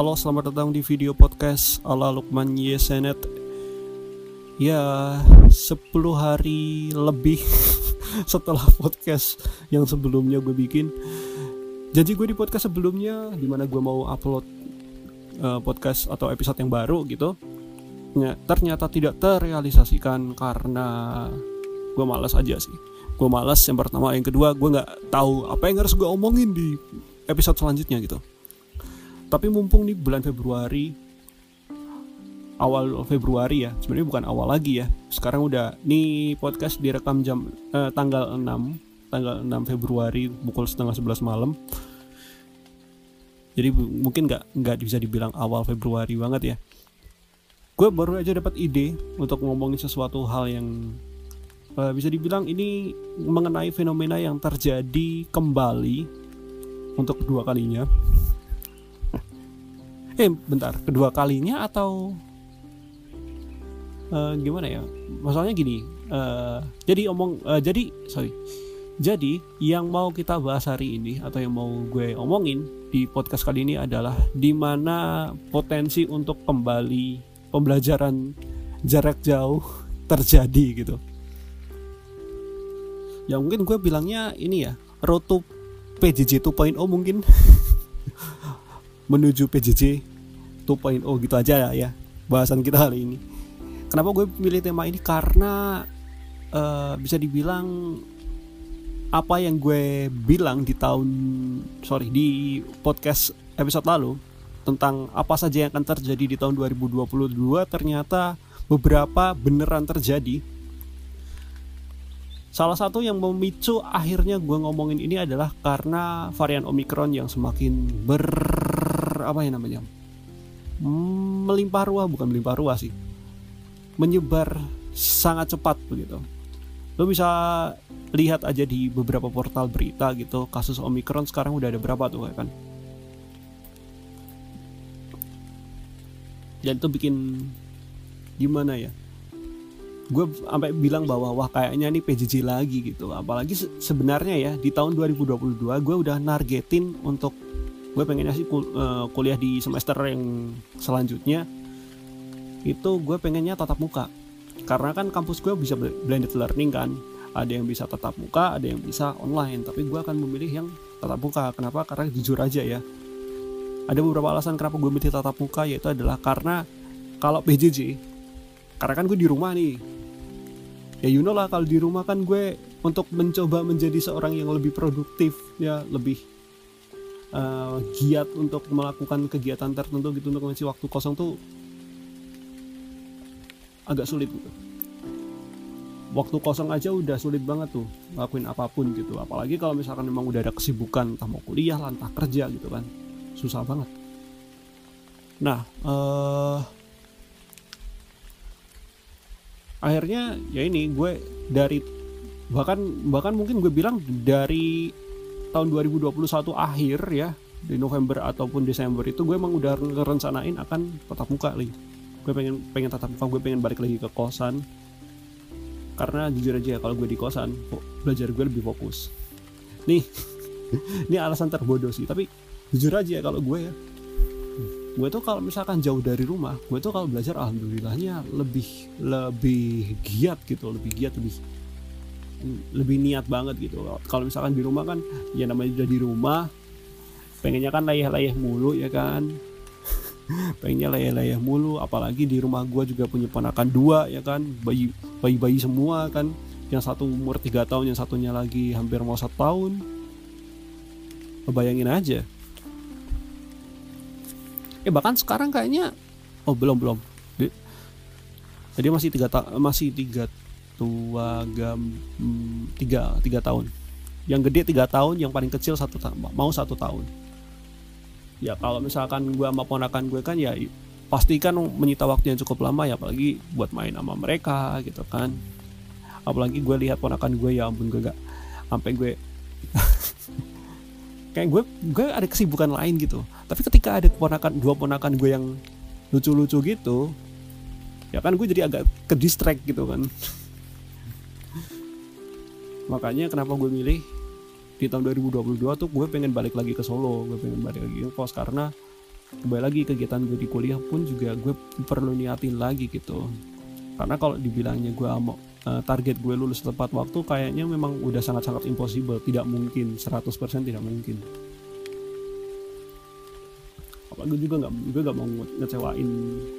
Halo, selamat datang di video podcast ala Lukman Yesenet. Ya, 10 hari lebih setelah podcast yang sebelumnya gue bikin. Janji gue di podcast sebelumnya, di mana gue mau upload uh, podcast atau episode yang baru gitu. Ya, ternyata tidak terrealisasikan karena gue malas aja sih. Gue malas yang pertama, yang kedua gue nggak tahu apa yang harus gue omongin di episode selanjutnya gitu tapi mumpung nih bulan Februari awal Februari ya sebenarnya bukan awal lagi ya. Sekarang udah nih podcast direkam jam eh, tanggal 6 tanggal 6 Februari pukul setengah 11 malam. Jadi mungkin nggak nggak bisa dibilang awal Februari banget ya. Gue baru aja dapat ide untuk ngomongin sesuatu hal yang uh, bisa dibilang ini mengenai fenomena yang terjadi kembali untuk kedua kalinya eh bentar. Kedua kalinya atau uh, gimana ya? Masalahnya gini uh, jadi omong uh, jadi sorry. Jadi yang mau kita bahas hari ini atau yang mau gue omongin di podcast kali ini adalah di mana potensi untuk kembali pembelajaran jarak jauh terjadi gitu. Ya mungkin gue bilangnya ini ya, road to PJJ 2.0 mungkin. Menuju PJJ 2.0 gitu aja ya, bahasan kita hari ini. Kenapa gue pilih tema ini karena uh, bisa dibilang apa yang gue bilang di tahun sorry di podcast episode lalu tentang apa saja yang akan terjadi di tahun 2022 ternyata beberapa beneran terjadi. Salah satu yang memicu akhirnya gue ngomongin ini adalah karena varian Omicron yang semakin ber apa ya namanya melimpah ruah bukan melimpah ruah sih. Menyebar sangat cepat begitu. Lo bisa lihat aja di beberapa portal berita gitu kasus omikron sekarang udah ada berapa tuh kan. Dan itu bikin gimana ya? Gue sampai bilang bahwa wah kayaknya nih PJJ lagi gitu. Apalagi se sebenarnya ya di tahun 2022 gue udah nargetin untuk gue pengennya sih kul uh, kuliah di semester yang selanjutnya. Itu gue pengennya tatap muka. Karena kan kampus gue bisa blended learning kan. Ada yang bisa tatap muka ada yang bisa online. Tapi gue akan memilih yang tatap muka. Kenapa? Karena jujur aja ya. Ada beberapa alasan kenapa gue milih tatap muka yaitu adalah karena kalau PJJ karena kan gue di rumah nih. Ya you know lah kalau di rumah kan gue untuk mencoba menjadi seorang yang lebih produktif ya lebih uh, giat untuk melakukan kegiatan tertentu gitu untuk mengisi waktu kosong tuh agak sulit gitu. Waktu kosong aja udah sulit banget tuh ngelakuin apa pun gitu. Apalagi kalau misalkan memang udah ada kesibukan entah mau kuliah, lah, entah kerja gitu kan. Susah banget. Nah, uh, akhirnya ya ini gue dari bahkan bahkan mungkin gue bilang dari tahun 2021 akhir ya di November ataupun Desember itu gue emang udah ngerencanain akan tatap muka lagi gue pengen pengen tatap muka gue pengen balik lagi ke kosan. Karena jujur aja kalau gue di kosan belajar gue lebih fokus. Nih ini alasan terbodoh sih tapi jujur aja kalau gue ya. Gue tuh kalau misalkan jauh dari rumah gue tuh kalau belajar alhamdulillahnya lebih lebih giat gitu lebih giat lebih lebih niat banget gitu. Kalau misalkan di rumah kan ya namanya udah di rumah pengennya kan layah-layah mulu ya kan? Pengennya layah-layah mulu apalagi di rumah gua juga punya ponakan dua ya kan? Bayi bayi bayi semua kan? Yang satu umur tiga tahun yang satunya lagi hampir mau satu tahun. Bayangin aja. Eh bahkan sekarang kayaknya oh belum belum. Jadi masih tiga masih tiga tua gam hmm, tiga tiga tahun. Yang gede tiga tahun yang paling kecil satu mau satu tahun ya kalau misalkan gue sama ponakan gue kan ya pasti kan menyita waktu yang cukup lama ya apalagi buat main sama mereka gitu kan. Apalagi gue lihat ponakan gue ya ampun gue gak sampai gue kayak gue gue ada kesibukan lain gitu. Tapi ketika ada ponakan dua ponakan gue yang lucu-lucu gitu ya kan gue jadi agak ke distract gitu kan. Makanya kenapa gue milih di tahun 2022 tuh gue pengen balik lagi ke Solo gue pengen balik lagi ke kos karena kembali lagi kegiatan gue di kuliah pun juga gue perlu niatin lagi gitu. Karena kalau dibilangnya gue mau uh, target gue lulus tepat waktu kayaknya memang udah sangat-sangat impossible. Tidak mungkin 100% tidak mungkin. Gue juga nggak gue nggak mau ngecewain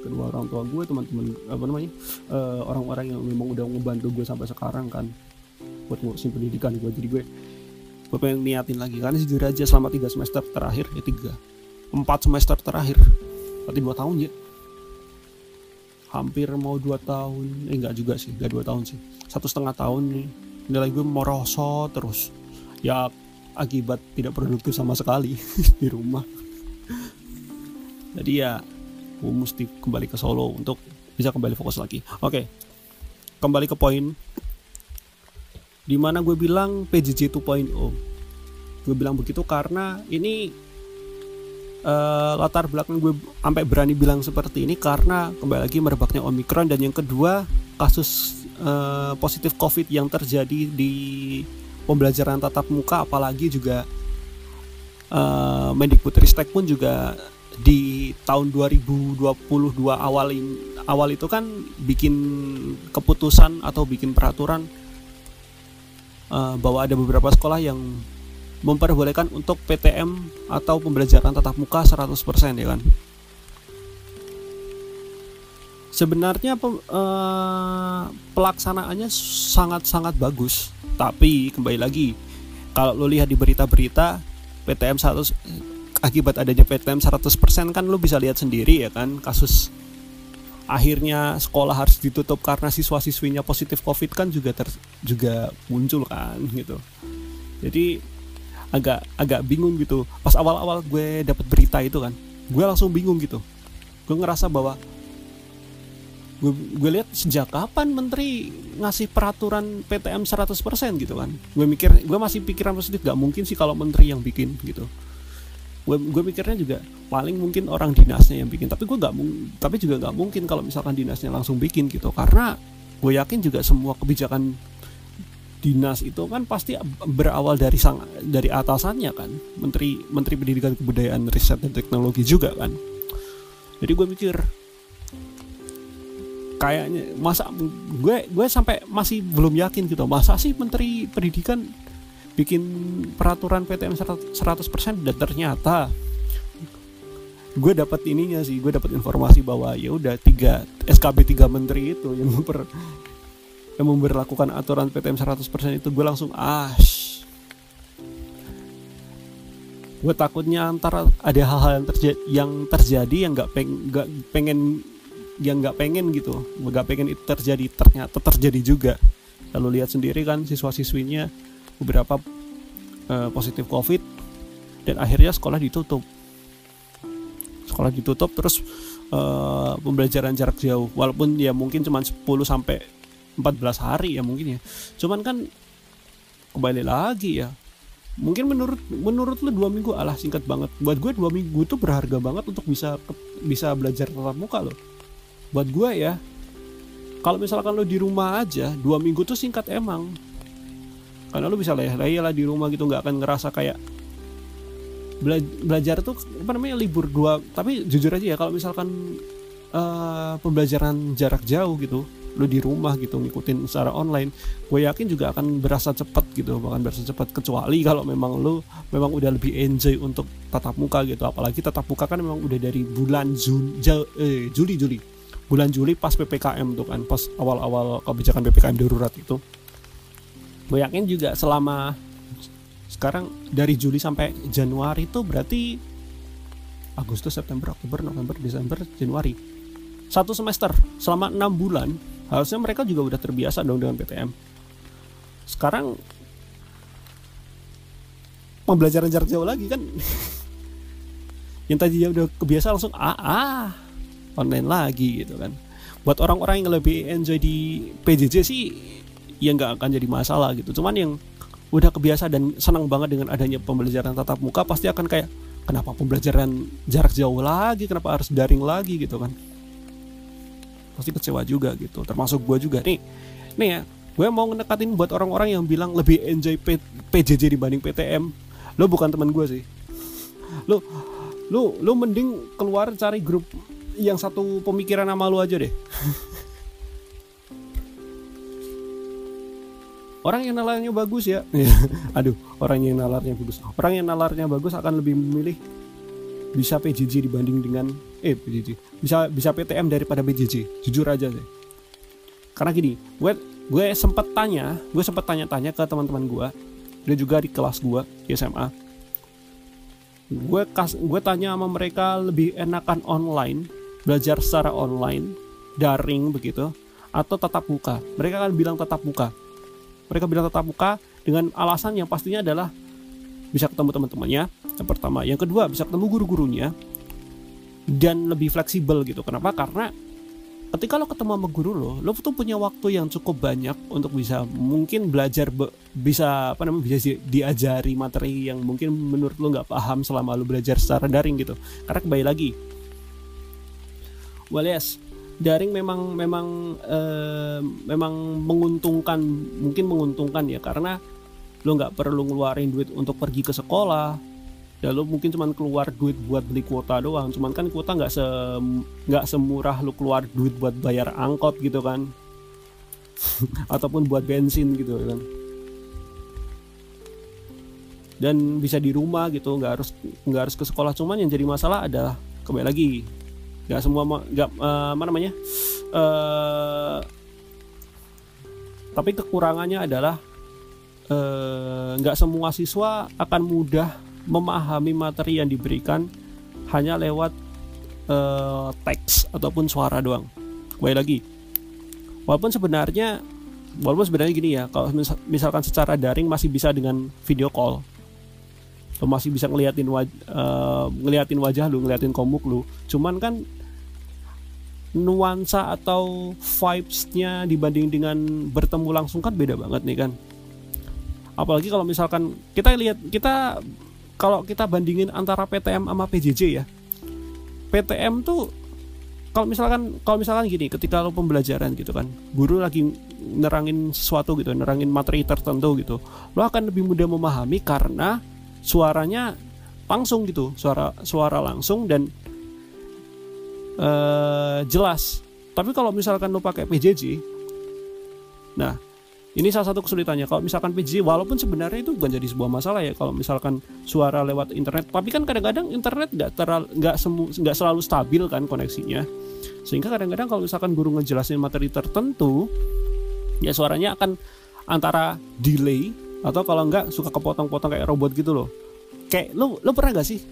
kedua orang tua gue teman-teman apa namanya uh, orang-orang yang memang udah ngebantu gue sampai sekarang kan buat ngurusin pendidikan gue. Jadi gue pengen niatin lagi karena jujur aja selama tiga semester terakhir ya tiga empat semester terakhir berarti dua tahun ya hampir mau dua tahun eh enggak juga sih enggak dua tahun sih satu setengah tahun nih. Nilai gue merosot terus. Ya akibat tidak produktif sama sekali di rumah. Jadi ya gue mesti kembali ke Solo untuk bisa kembali fokus lagi. Oke kembali ke poin di mana gue bilang PJJ 2.0 gue bilang begitu karena ini uh, latar belakang gue sampai berani bilang seperti ini karena kembali lagi merebaknya Omikron dan yang kedua kasus uh, positif COVID yang terjadi di pembelajaran tatap muka apalagi juga uh, Mendikbudristek pun juga di tahun 2022 awal in, awal itu kan bikin keputusan atau bikin peraturan uh, bahwa ada beberapa sekolah yang memperbolehkan untuk PTM atau pembelajaran tatap muka 100% ya kan. Sebenarnya uh, pelaksanaannya sangat-sangat bagus, tapi kembali lagi kalau lo lihat di berita-berita PTM 100 akibat adanya PTM 100% kan lu bisa lihat sendiri ya kan kasus akhirnya sekolah harus ditutup karena siswa-siswinya positif covid kan juga ter, juga muncul kan gitu. Jadi agak agak bingung gitu. Pas awal-awal gue dapet berita itu kan gue langsung bingung gitu. Gue ngerasa bahwa gue, gue lihat sejak kapan menteri ngasih peraturan PTM 100% gitu kan. Gue mikir gue masih pikiran positif gak mungkin sih kalau menteri yang bikin gitu gue gue mikirnya juga paling mungkin orang dinasnya yang bikin. Tapi gue nggak tapi juga nggak mungkin kalau misalkan dinasnya langsung bikin gitu. Karena gue yakin juga semua kebijakan dinas itu kan pasti berawal dari sang dari atasannya kan. Menteri menteri pendidikan kebudayaan riset dan teknologi juga kan. Jadi gue mikir kayaknya masa gue gue sampai masih belum yakin gitu. Masa sih menteri pendidikan bikin peraturan PTM 100% dan ternyata gue dapat ininya sih gue dapat informasi bahwa ya udah tiga SKB tiga menteri itu yang memper yang memperlakukan aturan PTM 100% itu gue langsung ah gue takutnya antara ada hal-hal yang terjadi yang terjadi yang nggak peng gak pengen yang nggak pengen gitu nggak pengen itu terjadi ternyata terjadi juga. Lalu lihat sendiri kan siswa siswinya beberapa uh, positif covid dan akhirnya sekolah ditutup. Sekolah ditutup terus uh, pembelajaran jarak jauh. Walaupun ya mungkin cuma 10 sampai 14 hari ya mungkin ya. Cuman kan kembali lagi ya mungkin menurut menurut lu dua minggu alah singkat banget. Buat gue dua minggu tuh berharga banget untuk bisa bisa belajar tatap muka loh. Buat gue ya kalau misalkan lo di rumah aja dua minggu tuh singkat emang karena lu bisa leyeh-leyeh lah di rumah gitu nggak akan ngerasa kayak bela belajar tuh apa namanya libur dua tapi jujur aja ya kalau misalkan uh, pembelajaran jarak jauh gitu lu di rumah gitu ngikutin secara online gue yakin juga akan berasa cepat gitu bahkan berasa cepat kecuali kalau memang lu memang udah lebih enjoy untuk tatap muka gitu. Apalagi tatap muka kan memang udah dari bulan Jun, eh, Juli Juli. Bulan Juli pas ppkm tuh kan pas awal-awal kebijakan ppkm darurat itu gue yakin juga selama sekarang dari Juli sampai Januari itu berarti Agustus, September, Oktober, November, Desember, Januari. Satu semester selama enam bulan harusnya mereka juga udah terbiasa dong dengan PTM sekarang pembelajaran jarak jauh lagi kan? Yang tadinya udah kebiasa langsung ah, ah online lagi gitu kan. Buat orang-orang yang lebih enjoy di PJJ sih ya nggak akan jadi masalah gitu. Cuman yang udah kebiasa dan senang banget dengan adanya pembelajaran tatap muka pasti akan kayak kenapa pembelajaran jarak jauh lagi? Kenapa harus daring lagi gitu kan? Pasti kecewa juga gitu. Termasuk gue juga. Nih nih ya gue mau ngedekatin buat orang-orang yang bilang lebih enjoy P PJJ dibanding PTM lo bukan teman gue sih. Lo lu lu mending keluar cari grup yang satu pemikiran sama lu aja deh orang yang nalarnya bagus ya. Aduh orang yang nalarnya bagus. Orang yang nalarnya bagus akan lebih memilih bisa PJJ dibanding dengan eh PJJ bisa bisa PTM daripada PJJ jujur aja sih karena gini gue gue sempet tanya gue sempet tanya-tanya ke teman-teman gue dia juga di kelas gue di SMA gue kas gue tanya sama mereka lebih enakan online belajar secara online daring begitu atau tatap muka. Mereka kan bilang tatap muka mereka bilang tatap muka dengan alasan yang pastinya adalah bisa ketemu teman-temannya yang pertama. Yang kedua bisa ketemu guru-gurunya dan lebih fleksibel gitu. Kenapa? Karena ketika lo ketemu sama guru lo, lo tuh punya waktu yang cukup banyak untuk bisa mungkin belajar be, bisa apa namanya bisa diajari materi yang mungkin menurut lo nggak paham selama lo belajar secara daring gitu. Karena kembali lagi, well yes, daring memang memang eh, memang menguntungkan mungkin menguntungkan ya karena lo nggak perlu ngeluarin duit untuk pergi ke sekolah. Ya lu mungkin cuman keluar duit buat beli kuota doang. Cuman kan kuota nggak se nggak semurah lu keluar duit buat bayar angkot gitu kan. Ataupun buat bensin gitu kan. Dan bisa di rumah gitu nggak harus nggak harus ke sekolah. Cuman yang jadi masalah adalah kembali lagi nggak semua nggak uh, apa namanya uh, tapi kekurangannya adalah eh, nggak uh, semua siswa akan mudah memahami materi yang diberikan hanya lewat uh, teks ataupun suara doang. Kembali lagi, walaupun sebenarnya walaupun sebenarnya gini ya, kalau misalkan secara daring masih bisa dengan video call, lo masih bisa ngeliatin waj uh, ngeliatin wajah lu, ngeliatin komuk lu. Cuman kan nuansa atau vibes-nya dibanding dengan bertemu langsung kan beda banget nih kan. Apalagi kalau misalkan kita lihat kita kalau kita bandingin antara PTM sama PJJ ya PTM tuh kalau misalkan kalau misalkan gini ketika lo pembelajaran gitu kan guru lagi nerangin sesuatu gitu nerangin materi tertentu gitu lo akan lebih mudah memahami karena suaranya langsung gitu suara suara langsung dan uh, jelas. Tapi kalau misalkan lo pakai PJJ nah ini salah satu kesulitannya. Kalau misalkan PJJ walaupun sebenarnya itu bukan jadi sebuah masalah ya kalau misalkan suara lewat internet. Tapi kan kadang-kadang internet nggak teral nggak semu nggak selalu stabil kan koneksinya. Sehingga kadang-kadang kalau misalkan guru ngejelasin materi tertentu ya suaranya akan antara delay atau kalau nggak suka kepotong-potong kayak robot gitu loh. Kayak lo lo pernah gak sih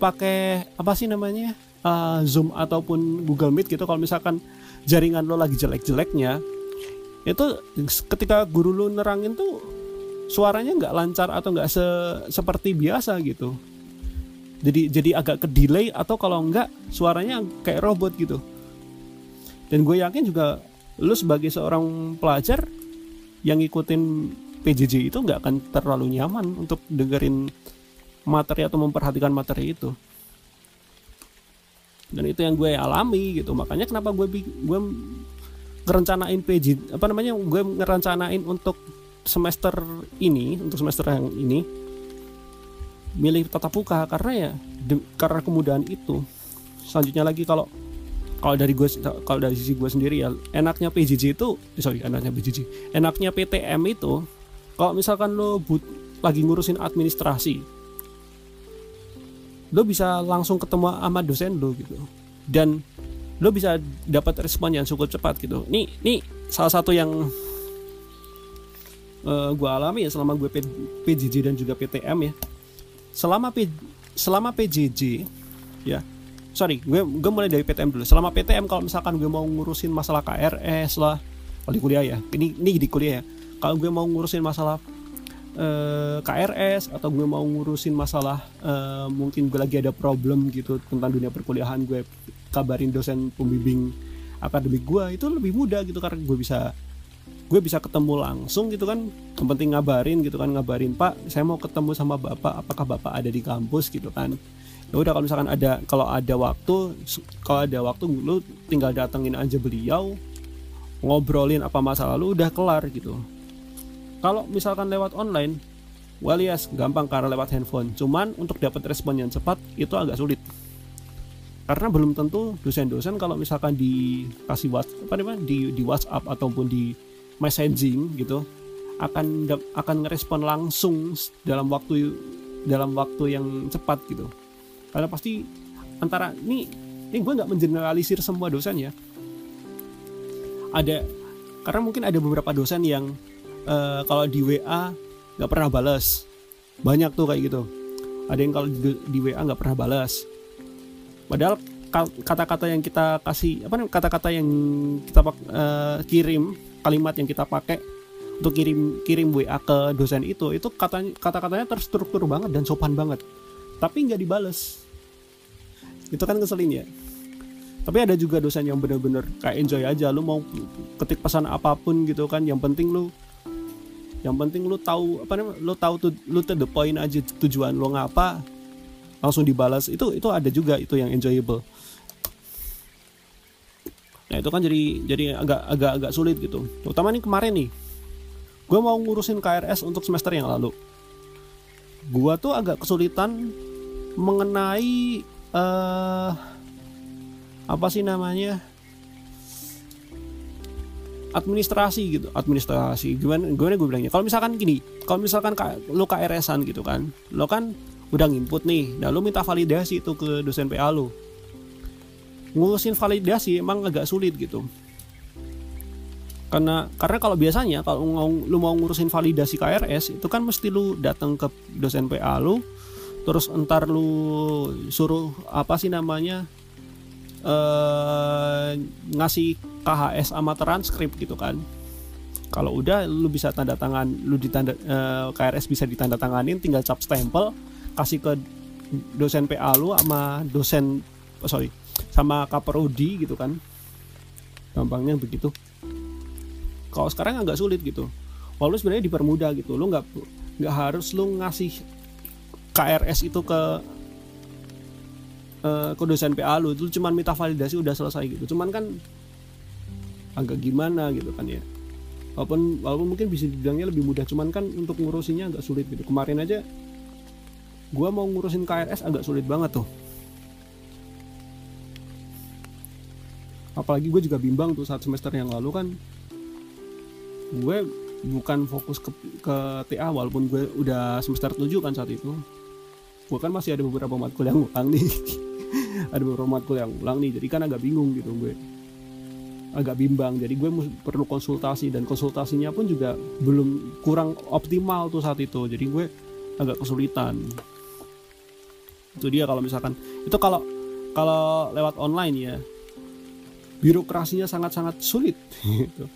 pakai apa sih namanya uh, Zoom ataupun Google Meet gitu? Kalau misalkan jaringan lo lagi jelek-jeleknya itu ketika guru lu nerangin tuh suaranya nggak lancar atau nggak se seperti biasa gitu. Jadi jadi agak ke delay atau kalau nggak suaranya kayak robot gitu. Dan gue yakin juga lu sebagai seorang pelajar yang ngikutin PJJ itu nggak akan terlalu nyaman untuk dengerin materi atau memperhatikan materi itu. Dan itu yang gue alami gitu. Makanya kenapa gue gue ngerencanain PJ apa namanya gue ngerencanain untuk semester ini untuk semester yang ini milih tatap muka karena ya de, karena kemudahan itu. Selanjutnya lagi kalau kalau dari gue kalau dari sisi gue sendiri ya enaknya PJJ itu eh, sorry enaknya PJJ enaknya PTM itu kalau misalkan lo but, lagi ngurusin administrasi lo bisa langsung ketemu sama dosen lo gitu. Dan lo bisa dapat respon yang cukup cepat gitu. Nih nih salah satu yang uh, eh, gue alami ya selama gue PJJ dan juga PTM ya. Selama P, selama PJJ ya sorry gue gue mulai dari PTM dulu. Selama PTM kalau misalkan gue mau ngurusin masalah KRS lah kalau di kuliah ya. Ini ini di kuliah ya kalau gue mau ngurusin masalah eh, KRS atau gue mau ngurusin masalah uh, mungkin gue lagi ada problem gitu tentang dunia perkuliahan gue kabarin dosen pembimbing akademik gue itu lebih mudah gitu karena gue bisa gue bisa ketemu langsung gitu kan. Yang penting ngabarin gitu kan ngabarin pak saya mau ketemu sama bapak apakah bapak ada di kampus? gitu kan. Ya udah kalau misalkan ada kalau ada waktu kalau ada waktu lu tinggal datengin aja beliau ngobrolin apa masalah lu udah kelar gitu kalau misalkan lewat online well yes gampang karena lewat handphone. Cuman untuk dapat respon yang cepat itu agak sulit. Karena belum tentu dosen-dosen kalau misalkan dikasih WhatsApp apa namanya di di WhatsApp ataupun di messaging gitu akan akan ngerespon langsung dalam waktu dalam waktu yang cepat gitu. Karena pasti antara ini ini gue nggak mengeneralisir semua dosen ya. Ada karena mungkin ada beberapa dosen yang uh, kalau di WA nggak pernah balas banyak tuh kayak gitu. Ada yang kalau di, di WA nggak pernah balas Padahal kata-kata yang kita kasih apa namanya kata-kata yang kita uh, kirim kalimat yang kita pakai untuk kirim kirim WA ke dosen itu itu katanya kata-katanya terstruktur banget dan sopan banget. Tapi nggak dibales. Itu kan ngeselin ya. Tapi ada juga dosen yang bener-bener kayak enjoy aja lu mau ketik pesan apa pun gitu kan yang penting lu yang penting lu tahu apa namanya lu tahu tuh lu to the point aja tujuan lu ngapa langsung dibalas. Itu itu ada juga itu yang enjoyable. Nah itu kan jadi jadi agak agak agak sulit gitu. Terutama nih kemarin nih gue mau ngurusin KRS untuk semester yang lalu. Gue tuh agak kesulitan mengenai uh, apa sih namanya administrasi gitu administrasi. Gimana gimana gue bilangnya? Kalau misalkan gini kalau misalkan lo KRS-an gitu kan lo kan udah nginput nih nah lu minta validasi itu ke dosen PA lu. Ngurusin validasi emang agak sulit gitu. Karena karena kalau biasanya kalau lu mau ngurusin validasi KRS itu kan mesti lu datang ke dosen PA lu terus entar lu suruh apa sih namanya eh ngasih KHS sama transkrip gitu kan. Kalau udah lu bisa tanda tangan lu ditanda eh, KRS bisa ditanda tanganin tinggal cap stempel kasih ke dosen PA lu sama dosen oh sorry sama kaprodi gitu kan. Gampangnya begitu. Kalau sekarang agak sulit gitu. Walau sebenarnya dipermudah gitu. Lu nggak nggak harus lu ngasih KRS itu ke uh, ke dosen PA lu. Itu cuman minta validasi udah selesai gitu. Cuman kan agak gimana gitu kan ya. Walaupun walaupun mungkin bisa dibilangnya lebih mudah cuman kan untuk ngurusinnya agak sulit gitu. Kemarin aja gue mau ngurusin KRS agak sulit banget tuh. Apalagi gue juga bimbang tuh saat semester yang lalu kan. Gue bukan fokus ke, ke TA walaupun gue udah semester 7 kan saat itu. Gue kan masih ada beberapa matkul yang ulang nih. Ada beberapa matkul yang ulang nih jadi kan agak bingung gitu gue agak bimbang. Jadi gue perlu konsultasi dan konsultasinya pun juga belum kurang optimal tuh saat itu. Jadi gue agak kesulitan. Itu dia kalau misalkan. Itu kalau kalau lewat online ya birokrasinya sangat-sangat sulit. Gitu.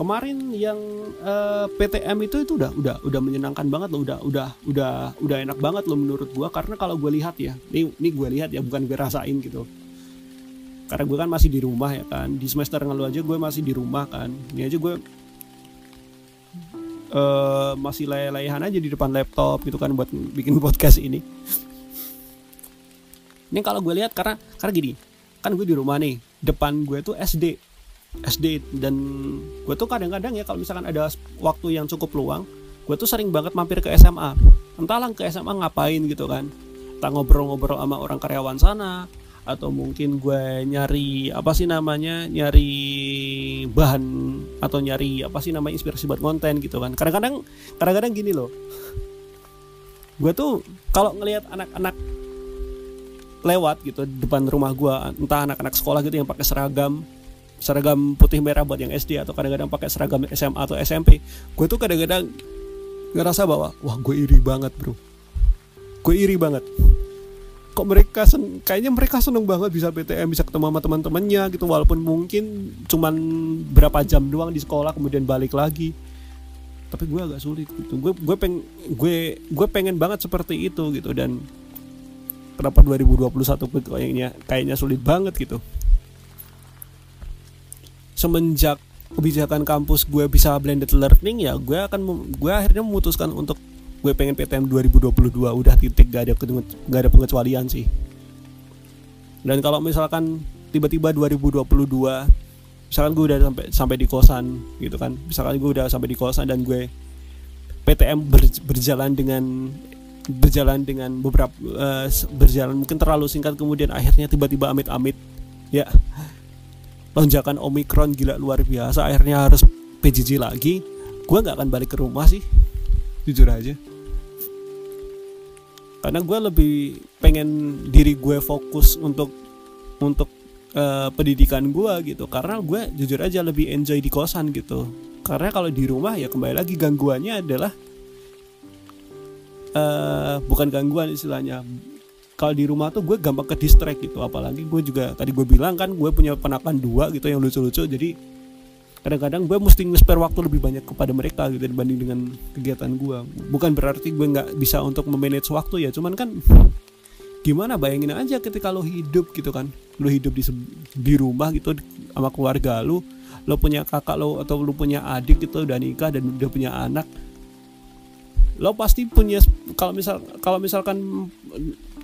Kemarin yang uh, eh, PTM itu itu udah udah udah menyenangkan banget loh, udah udah udah udah enak banget loh menurut gua. Karena kalau gue lihat ya, ini ini gue lihat ya bukan gue rasain gitu. Karena gue kan masih di rumah ya kan, di semester lalu aja gue masih di rumah kan, ini aja gue uh, masih lay-layahan aja di depan laptop gitu kan buat bikin podcast ini. Ini kalau gue lihat karena karena gini, kan gue di rumah nih, depan gue tuh SD, SD dan gue tuh kadang-kadang ya kalau misalkan ada waktu yang cukup luang, gue tuh sering banget mampir ke SMA. Entahlah ke SMA ngapain gitu kan, tak ngobrol-ngobrol sama orang karyawan sana, atau mungkin gue nyari apa sih namanya nyari bahan atau nyari apa sih namanya inspirasi buat konten gitu kan. Kadang-kadang kadang-kadang gini loh. Gue tuh kalau ngelihat anak-anak lewat gitu depan rumah gue entah anak-anak sekolah gitu yang pakai seragam seragam putih merah buat yang SD atau kadang-kadang pakai seragam SMA atau SMP gue tuh kadang-kadang ngerasa bahwa wah gue iri banget bro. Gue iri banget kok mereka sen kayaknya mereka seneng banget bisa PTM bisa ketemu sama teman-temannya gitu walaupun mungkin cuman berapa jam doang di sekolah kemudian balik lagi. Tapi gue agak sulit gitu. Gue gue peng gue gue pengen banget seperti itu gitu dan kenapa 2021 kayaknya kayaknya sulit banget gitu. Semenjak kebijakan kampus gue bisa blended learning ya gue akan gue akhirnya memutuskan untuk gue pengen PTM 2022 udah titik gak ada gak ada pengecualian sih. Dan kalau misalkan tiba-tiba 2022 misalkan gue udah sampai sampai di kosan gitu kan. Misalkan gue udah sampai di kosan dan gue PTM ber, berjalan dengan berjalan dengan beberapa uh, berjalan mungkin terlalu singkat kemudian akhirnya tiba-tiba amit-amit ya. Lonjakan omikron gila luar biasa. Akhirnya harus PJJ lagi. Gue nggak akan balik ke rumah sih jujur aja. Karena gue lebih pengen diri gue fokus untuk untuk uh, pendidikan gue gitu. Karena gue jujur aja lebih enjoy di kosan gitu. Karena kalau di rumah ya kembali lagi gangguannya adalah uh, bukan gangguan istilahnya. Kalau di rumah tuh gue gampang ke distract gitu. Apalagi gue juga tadi gue bilang kan gue punya penapan dua gitu yang lucu-lucu. Jadi kadang-kadang gue mesti nge-spare waktu lebih banyak kepada mereka gitu dibanding dengan kegiatan gue bukan berarti gue nggak bisa untuk memanage waktu ya cuman kan gimana bayangin aja ketika lo hidup gitu kan. Lo hidup di di rumah gitu sama keluarga lo lo punya kakak lo atau lo punya adik gitu udah nikah dan udah punya anak lo pasti punya kalau misal kalau misalkan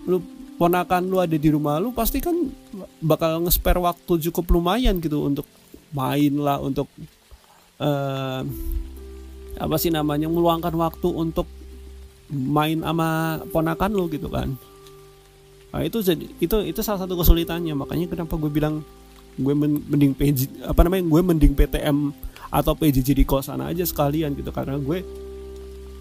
lo ponakan lo ada di rumah lo pasti kan bakal nge-spare waktu cukup lumayan gitu untuk main lah untuk uh, apa sih namanya meluangkan waktu untuk main sama ponakan lo gitu kan. Nah, itu jadi itu itu salah satu kesulitannya. Makanya kenapa gue bilang gue mending PJ apa namanya gue mending PTM atau PJJ di kosan aja sekalian gitu. Karena gue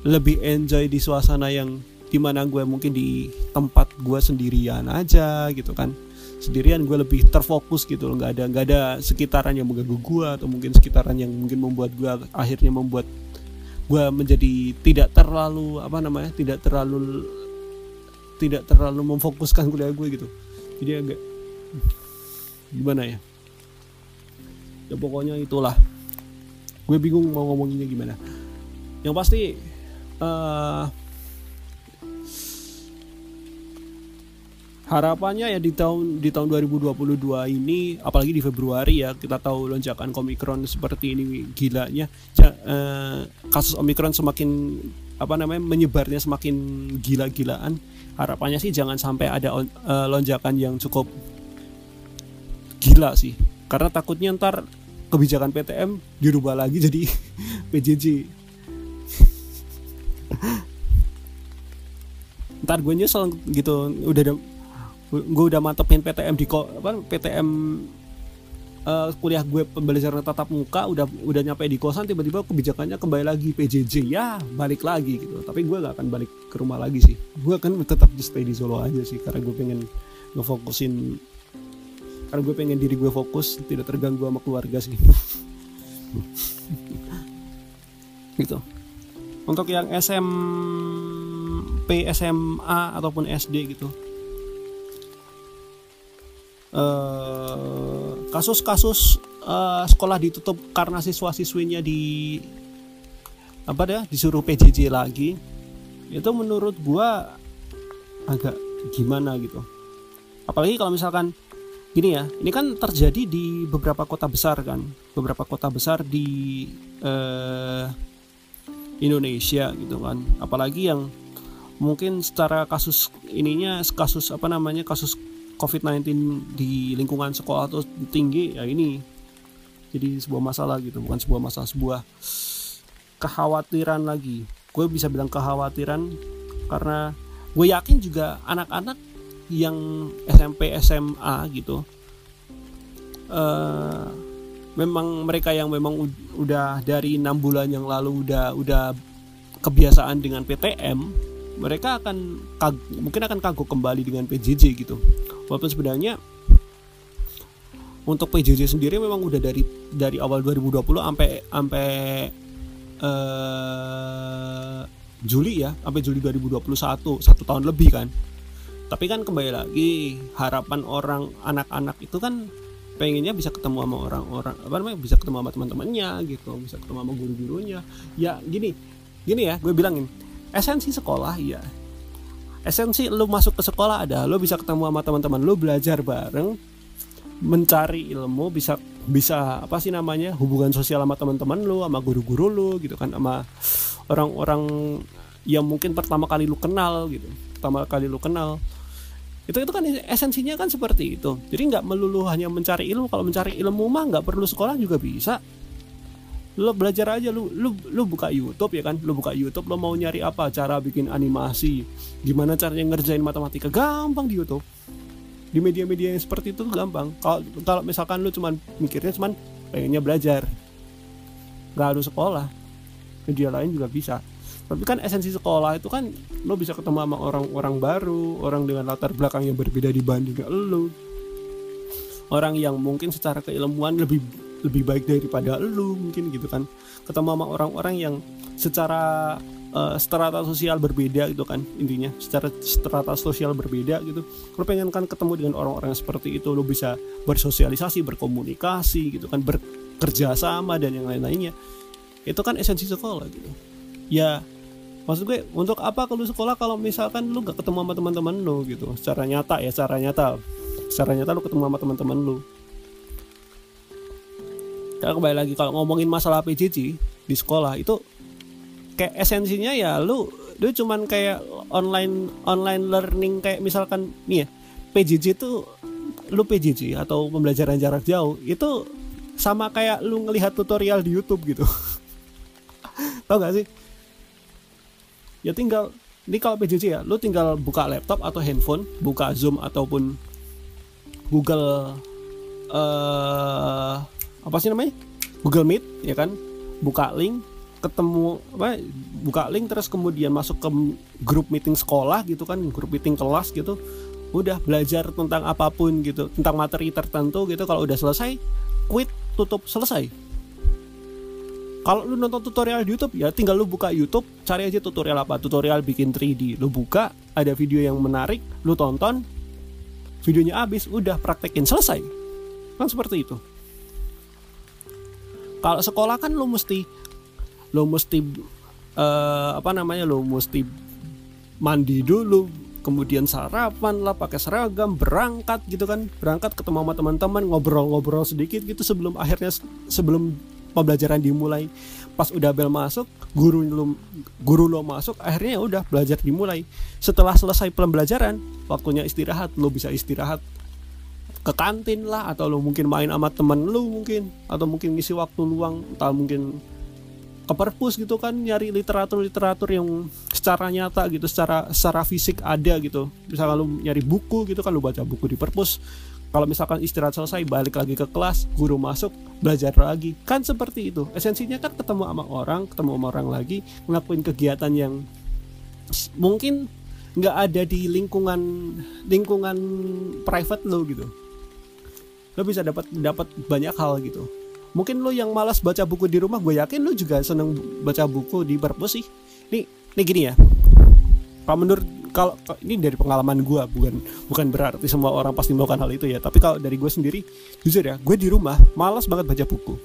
lebih enjoy di suasana yang di mana gue mungkin di tempat gue sendirian aja gitu kan sendirian gue lebih terfokus gitu loh. Nggak ada nggak ada sekitaran yang mengganggu gue atau mungkin sekitaran yang mungkin membuat gue akhirnya membuat gue menjadi tidak terlalu apa namanya tidak terlalu tidak terlalu memfokuskan kuliah gue gitu. Jadi agak gimana ya? Ya pokoknya itulah. Gue bingung mau ngomonginnya gimana. Yang pasti uh, harapannya ya di tahun di tahun 2022 ini apalagi di Februari ya kita tahu lonjakan Omikron seperti ini gilanya ja, uh, kasus Omikron semakin apa namanya menyebarnya semakin gila-gilaan. Harapannya sih jangan sampai ada uh, lonjakan yang cukup gila sih. Karena takutnya ntar kebijakan PTM dirubah lagi jadi PJJ ntar gue nyesel gitu udah ada gue udah mantepin PTM di apa PTM uh, eh, kuliah gue pembelajaran tatap muka udah udah nyampe di kosan tiba-tiba kebijakannya kembali lagi PJJ ya balik lagi gitu. Tapi gue gak akan balik ke rumah lagi sih. Gue akan tetap di stay di Solo aja sih karena gue pengen ngefokusin karena gue pengen diri gue fokus tidak terganggu sama keluarga sih. Gitu. Untuk yang SMP SMA ataupun SD gitu kasus-kasus uh, sekolah ditutup karena siswa-siswinya di apa deh disuruh PJJ lagi. Itu menurut gua agak gimana gitu. Apalagi kalau misalkan gini ya ini kan terjadi di beberapa kota besar kan. Beberapa kota besar di uh, Indonesia gitu kan. Apalagi yang mungkin secara kasus ininya kasus apa namanya kasus COVID-19 di lingkungan sekolah atau tinggi ya ini jadi sebuah masalah gitu bukan sebuah masalah sebuah kekhawatiran lagi. Gue bisa bilang kekhawatiran karena gue yakin juga anak-anak yang SMP SMA gitu uh, memang mereka yang memang udah dari enam bulan yang lalu udah udah kebiasaan dengan PTM mereka akan kag, mungkin akan kagok kembali dengan PJJ gitu walaupun sebenarnya untuk PJJ sendiri memang udah dari dari awal 2020 sampai sampai uh, Juli ya sampai Juli 2021 satu tahun lebih kan. Tapi kan kembali lagi harapan orang anak-anak itu kan pengennya bisa ketemu sama orang-orang apa namanya bisa ketemu sama teman-temannya gitu bisa ketemu sama guru-gurunya. Ya gini gini ya gue bilangin esensi sekolah ya esensi lu masuk ke sekolah ada lu bisa ketemu sama teman-teman lu belajar bareng mencari ilmu bisa bisa apa sih namanya hubungan sosial sama teman-teman lu sama guru-guru lu gitu kan sama orang-orang yang mungkin pertama kali lu kenal gitu. Pertama kali lu kenal. Itu itu kan esensinya kan seperti itu. Jadi nggak melulu hanya mencari ilmu kalau mencari ilmu mah nggak perlu sekolah juga bisa lo belajar aja lu lu lu buka YouTube ya kan? Lu buka YouTube lo mau nyari apa? Cara bikin animasi. Gimana caranya ngerjain matematika? Gampang di YouTube. Di media-media yang seperti itu gampang. Kalau kalau misalkan lu cuman mikirnya cuman pengennya belajar. Nggak harus sekolah. Media lain juga bisa. Tapi kan esensi sekolah itu kan lo bisa ketemu sama orang-orang baru orang dengan latar belakang yang berbeda dibanding lo orang yang mungkin secara keilmuan lebih lebih baik daripada lu mungkin gitu kan. Ketemu sama orang-orang yang secara uh, strata sosial berbeda gitu kan intinya. Secara strata sosial berbeda gitu. Lu pengen kan ketemu dengan orang-orang seperti itu lu bisa bersosialisasi berkomunikasi gitu kan bekerja sama dan yang lain-lainnya. Itu kan esensi sekolah gitu. Ya maksud gue untuk apa kalau sekolah kalau misalkan lu gak ketemu sama teman-teman lu gitu? Secara nyata ya secara nyata. Secara nyata lu ketemu sama teman-teman lu kalau kembali lagi kalau ngomongin masalah PJJ di sekolah itu kayak esensinya ya lu lu cuman kayak online online learning kayak misalkan nih ya PJJ itu lu PJJ atau pembelajaran jarak jauh itu sama kayak lu ngelihat tutorial di YouTube gitu. Tau gak sih? Ya tinggal ini kalau PJJ ya lu tinggal buka laptop atau handphone buka Zoom ataupun Google uh, apa sih namanya? Google Meet ya kan? Buka link ketemu apa buka link terus kemudian masuk ke grup meeting sekolah gitu kan grup meeting kelas gitu. Udah belajar tentang apa pun gitu tentang materi tertentu gitu. Kalau udah selesai quit tutup selesai. Kalau lu nonton tutorial di YouTube ya tinggal lu buka YouTube cari aja tutorial apa? Tutorial bikin 3D lu buka ada video yang menarik lu tonton videonya habis udah praktekin selesai. Kan seperti itu kalau sekolah kan lo mesti lo mesti uh, apa namanya lo mesti mandi dulu kemudian sarapan lah pakai seragam berangkat gitu kan. Berangkat ketemu sama teman-teman ngobrol-ngobrol sedikit gitu sebelum akhirnya sebelum pembelajaran dimulai. Pas udah bel masuk guru lo guru lo masuk akhirnya ya udah belajar dimulai. Setelah selesai pembelajaran waktunya istirahat lo bisa istirahat ke kantin lah atau lu mungkin main sama temen lu mungkin atau mungkin ngisi waktu luang atau mungkin ke perpus gitu kan nyari literatur-literatur yang secara nyata gitu secara secara fisik ada gitu. Misalkan lu nyari buku gitu kan lu baca buku di perpus kalau misalkan istirahat selesai balik lagi ke kelas guru masuk belajar lagi. Kan seperti itu. Esensinya kan ketemu sama orang ketemu sama orang lagi ngelakuin kegiatan yang mungkin nggak ada di lingkungan lingkungan private lo gitu. Lo bisa dapat dapat banyak hal gitu. Mungkin lo yang malas baca buku di rumah gue yakin lo juga seneng baca buku di perpus sih. Nih nih gini ya. Kalau menurut kalau ini dari pengalaman gue bukan bukan berarti semua orang pasti melakukan hal itu ya. Tapi kalau dari gue sendiri jujur ya gue di rumah malas banget baca buku.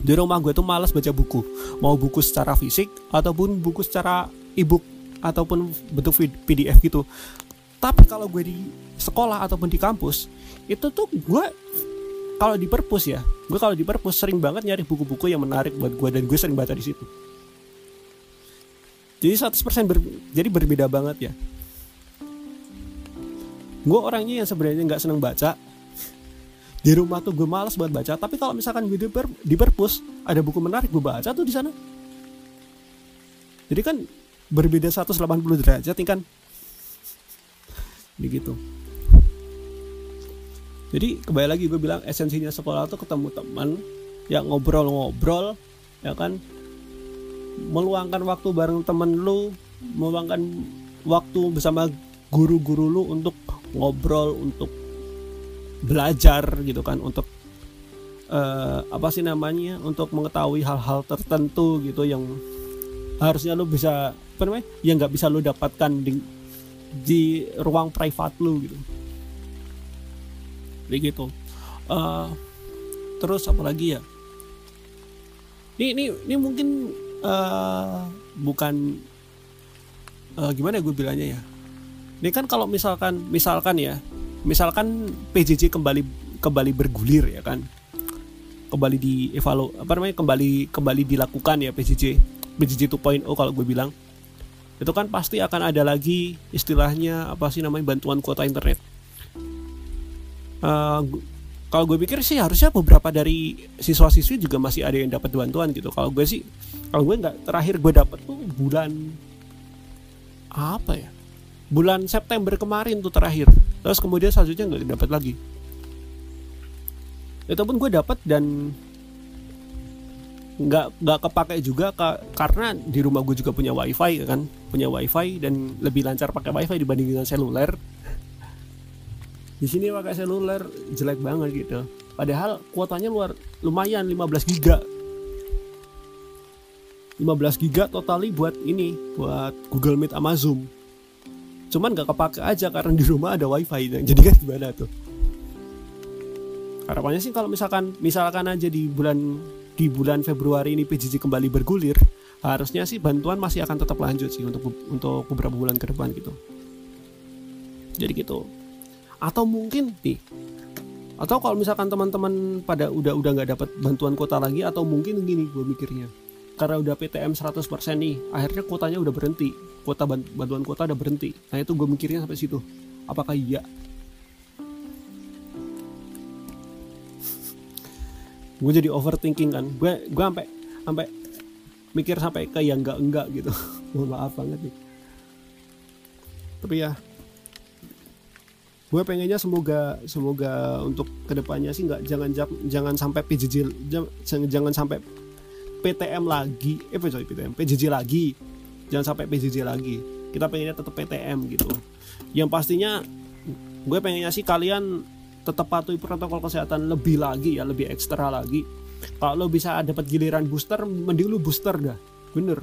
Di rumah gue tuh malas baca buku. Mau buku secara fisik ataupun buku secara ebook ataupun bentuk PDF gitu. Tapi kalau gue di sekolah ataupun di kampus itu tuh gue kalau di perpus ya gue kalau di perpus sering banget nyari buku-buku yang menarik buat gue dan gue sering baca di situ. Jadi 100% ber, jadi berbeda banget ya. Gue orangnya yang sebenarnya nggak seneng baca. Di rumah tuh gue malas buat baca. Tapi kalau misalkan gue di, per, di perpus ada buku menarik gue baca tuh di sana. Jadi kan berbeda 180 derajat kan? Begitu. Jadi kembali lagi gue bilang esensinya sekolah tuh ketemu teman yang ngobrol-ngobrol ya kan? Meluangkan waktu bareng temen lu meluangkan waktu bersama guru-guru lu untuk ngobrol untuk belajar gitu kan untuk uh, apa sih namanya untuk mengetahui hal-hal tertentu gitu yang harusnya lu bisa apa namanya yang nggak bisa lu dapatkan di, di ruang private lu gitu. Begitu uh, terus apa lagi ya? Ini ini ini mungkin uh, bukan uh, gimana ya gue bilangnya ya? Ini kan kalau misalkan misalkan ya misalkan PJJ kembali kembali bergulir ya kan? Kembali di evalu apa namanya kembali kembali dilakukan ya PJJ PJJ 2.0 kalau gue bilang itu kan pasti akan ada lagi istilahnya apa sih namanya bantuan kuota internet. Uh, kalau gue pikir sih harusnya beberapa dari siswa-siswi juga masih ada yang dapat bantuan gitu. Kalau gue sih kalau gue nggak terakhir gue dapat tuh bulan apa ya? Bulan September kemarin tuh terakhir. Terus kemudian selanjutnya nggak dapat lagi. Itu pun gue dapat dan nggak nggak kepake juga ka, karena di rumah gue juga punya wifi kan? Punya wifi dan lebih lancar pakai wifi dibanding dengan seluler. Di sini pakai seluler jelek banget gitu. Padahal kuotanya luar lumayan 15 giga. 15 giga totali buat ini buat Google Meet sama Zoom. Cuman gak kepake aja karena di rumah ada wifi jadi kan gimana tuh? Harapannya sih kalau misalkan misalkan aja di bulan di bulan Februari ini PJJ kembali bergulir harusnya sih bantuan masih akan tetap lanjut sih untuk untuk beberapa bulan ke depan gitu. Jadi gitu. Atau mungkin nih atau kalau misalkan teman-teman pada udah udah nggak dapat bantuan kota lagi atau mungkin gini gue mikirnya karena udah PTM 100% nih akhirnya kuotanya udah berhenti kuota bantuan kuota udah berhenti. Nah itu gue mikirnya sampai situ. Apakah iya gue jadi overthinking kan. Gue gue sampai sampai mikir sampai ke yang enggak enggak gitu. Mohon maaf banget nih. Tapi ya gue pengennya semoga semoga untuk ke depannya sih nggak jangan jangan sampai PJJ jangan, jangan sampai PTM lagi. Eh sorry PTM PJJ lagi. Jangan sampai PJJ lagi. Kita pengennya tetap PTM gitu. Yang pastinya gue pengennya sih kalian tetap patuhi protokol kesehatan lebih lagi ya lebih ekstra lagi. Kalau lo bisa dapat giliran booster mending lu booster dah. Bener.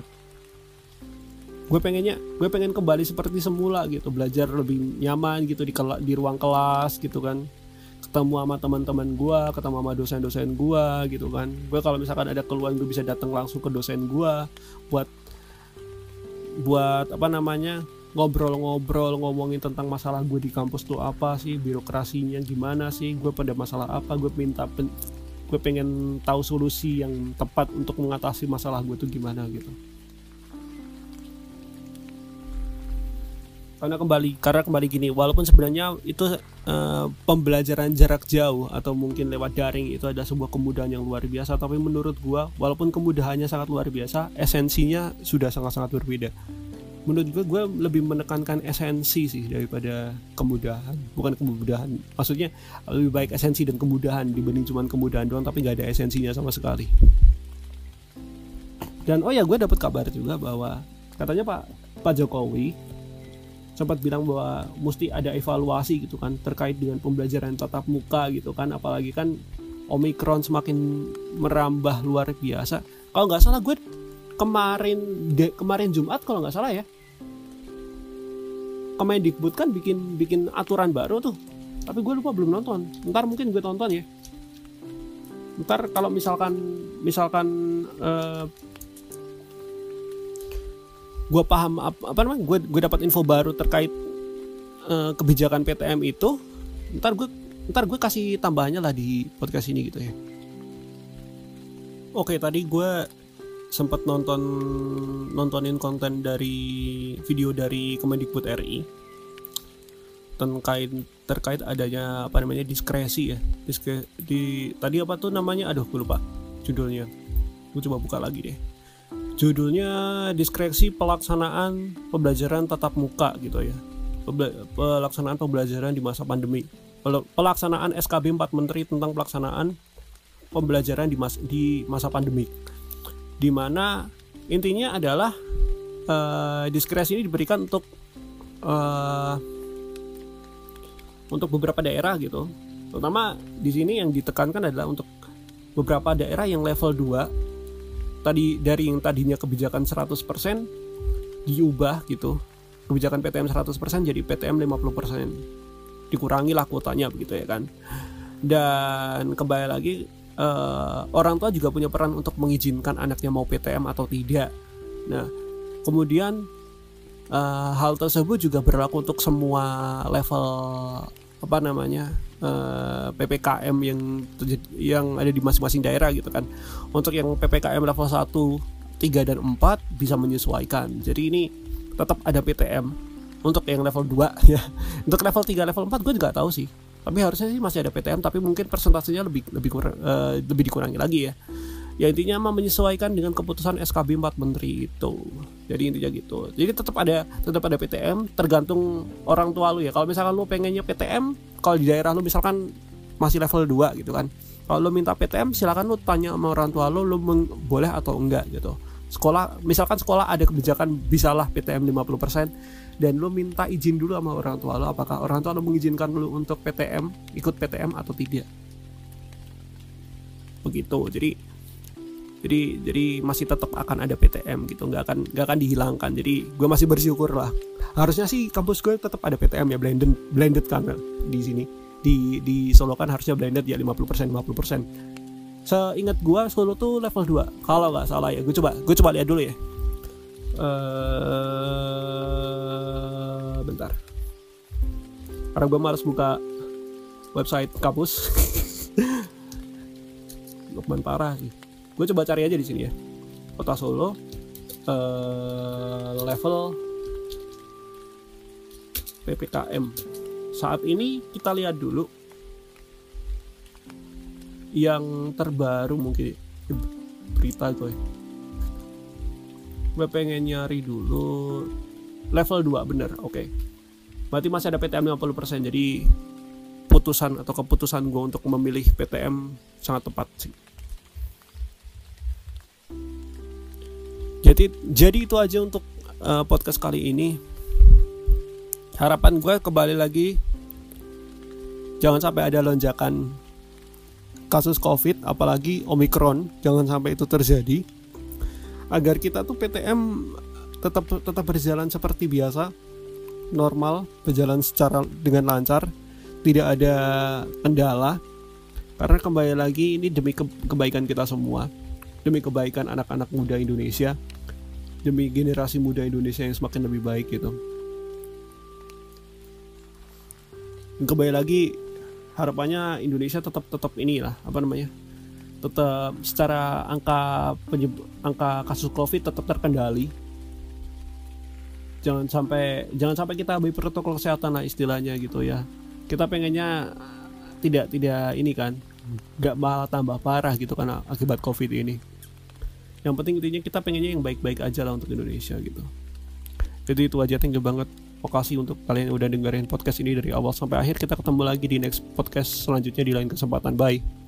Gue pengennya gue pengen kembali seperti semula gitu. Belajar lebih nyaman gitu di di ruang kelas gitu kan. Ketemu sama teman-teman gue ketemu sama dosen-dosen gue gitu kan. Gue kalau misalkan ada keluhan gue bisa datang langsung ke dosen gue buat buat apa namanya ngobrol-ngobrol ngomongin tentang masalah gue di kampus tuh apa sih birokrasinya gimana sih gue pada masalah apa gue minta pen, gue pengen tahu solusi yang tepat untuk mengatasi masalah gue tuh gimana gitu. Karena kembali karena kembali gini walaupun sebenarnya itu uh, pembelajaran jarak jauh atau mungkin lewat daring itu ada sebuah kemudahan yang luar biasa tapi menurut gue walaupun kemudahannya sangat luar biasa esensinya sudah sangat-sangat berbeda menurut gue gue lebih menekankan esensi sih daripada kemudahan. Bukan kemudahan maksudnya lebih baik esensi dan kemudahan dibanding cuma kemudahan doang tapi nggak ada esensinya sama sekali. Dan oh ya gue dapat kabar juga bahwa katanya pak pak Jokowi sempat bilang bahwa mesti ada evaluasi gitu kan terkait dengan pembelajaran tatap muka gitu kan apalagi kan omikron semakin merambah luar biasa. Kalau nggak salah gue kemarin de, kemarin Jumat kalau nggak salah ya. Kemendikbud kan bikin bikin aturan baru tuh. Tapi gue lupa belum nonton. Ntar mungkin gue tonton ya. Ntar kalau misalkan misalkan uh, gue paham apa, apa namanya gue gue dapat info baru terkait uh, kebijakan PTM itu ntar gue ntar gue kasih tambahannya lah di podcast ini gitu ya. Oke tadi gue sempat nonton nontonin konten dari video dari Kemendikbud RI terkait terkait adanya apa namanya diskresi ya. Diskre, di tadi apa tuh namanya? Aduh gue lupa judulnya. Gue coba buka lagi deh. Judulnya diskresi pelaksanaan pembelajaran tatap muka gitu ya. Pelaksanaan pembelajaran di masa pandemi. Pelaksanaan SKB 4 Menteri tentang pelaksanaan pembelajaran di, mas, di masa pandemi di mana intinya adalah uh, diskresi ini diberikan untuk uh, untuk beberapa daerah gitu. Terutama di sini yang ditekankan adalah untuk beberapa daerah yang level 2 tadi dari yang tadinya kebijakan 100% diubah gitu. Kebijakan PTM 100% jadi PTM 50% dikurangi lah kuotanya begitu ya kan. Dan kembali lagi uh, orang tua juga punya peran untuk mengizinkan anaknya mau PTM atau tidak. Nah, kemudian uh, hal tersebut juga berlaku untuk semua level apa namanya uh, eh, ppkm yang yang ada di masing-masing daerah gitu kan. Untuk yang ppkm level 1, 3 dan 4 bisa menyesuaikan. Jadi ini tetap ada PTM untuk yang level 2 ya. Untuk level 3, level 4 gue juga tahu sih tapi harusnya sih masih ada PTM tapi mungkin persentasenya lebih lebih kurang, uh, lebih dikurangi lagi ya. Ya intinya mah menyesuaikan dengan keputusan SKB 4 menteri itu. Jadi intinya gitu. Jadi tetap ada tetap ada PTM tergantung orang tua lu ya. Kalau misalkan lu pengennya PTM kalau di daerah lu misalkan masih level 2 gitu kan. Kalau lu minta PTM silakan lu tanya sama orang tua lu lu boleh atau enggak gitu. Sekolah misalkan sekolah ada kebijakan bisalah PTM 50% dan lu minta izin dulu sama orang tua lu apakah orang tua lu mengizinkan lu untuk PTM ikut PTM atau tidak? Begitu. Jadi jadi jadi masih tetap akan ada PTM gitu. Nggak akan nggak akan dihilangkan. Jadi gue masih bersyukur lah. Harusnya sih kampus gue tetap ada PTM ya blended blended kan di sini. Di di Solo kan harusnya blended ya 50% 50% seingat gue Solo tuh level 2 kalau nggak salah ya gue coba gue coba lihat dulu ya. Uh, karena gue malas buka website kampus. Lukman parah sih. Gue coba cari aja di sini ya. Kota Solo uh, level ppkm saat ini kita lihat dulu yang terbaru mungkin. Berita gue. Gue pengen nyari dulu. Level 2 bener oke. okay. Berarti masih ada PTM 50% jadi putusan atau keputusan gue untuk memilih PTM sangat tepat sih. Jadi jadi itu aja untuk uh, podcast kali ini. Harapan gue kembali lagi jangan sampai ada lonjakan kasus COVID, apalagi Omikron, jangan sampai itu terjadi. Agar kita tuh PTM tetap tetap berjalan seperti biasa, normal, berjalan secara dengan lancar, tidak ada kendala. Karena kembali lagi ini demi kebaikan kita semua, demi kebaikan anak-anak muda Indonesia, demi generasi muda Indonesia yang semakin lebih baik gitu. kembali lagi harapannya Indonesia tetap tetap inilah apa namanya tetap secara angka angka kasus covid tetap terkendali jangan sampai jangan sampai kita ambil protokol kesehatan lah istilahnya gitu ya kita pengennya tidak tidak ini kan nggak malah tambah parah gitu karena akibat covid ini yang penting intinya kita pengennya yang baik-baik aja lah untuk Indonesia gitu jadi itu aja thank you banget Makasih untuk kalian yang udah dengerin podcast ini dari awal sampai akhir. Kita ketemu lagi di next podcast selanjutnya di lain kesempatan. Bye.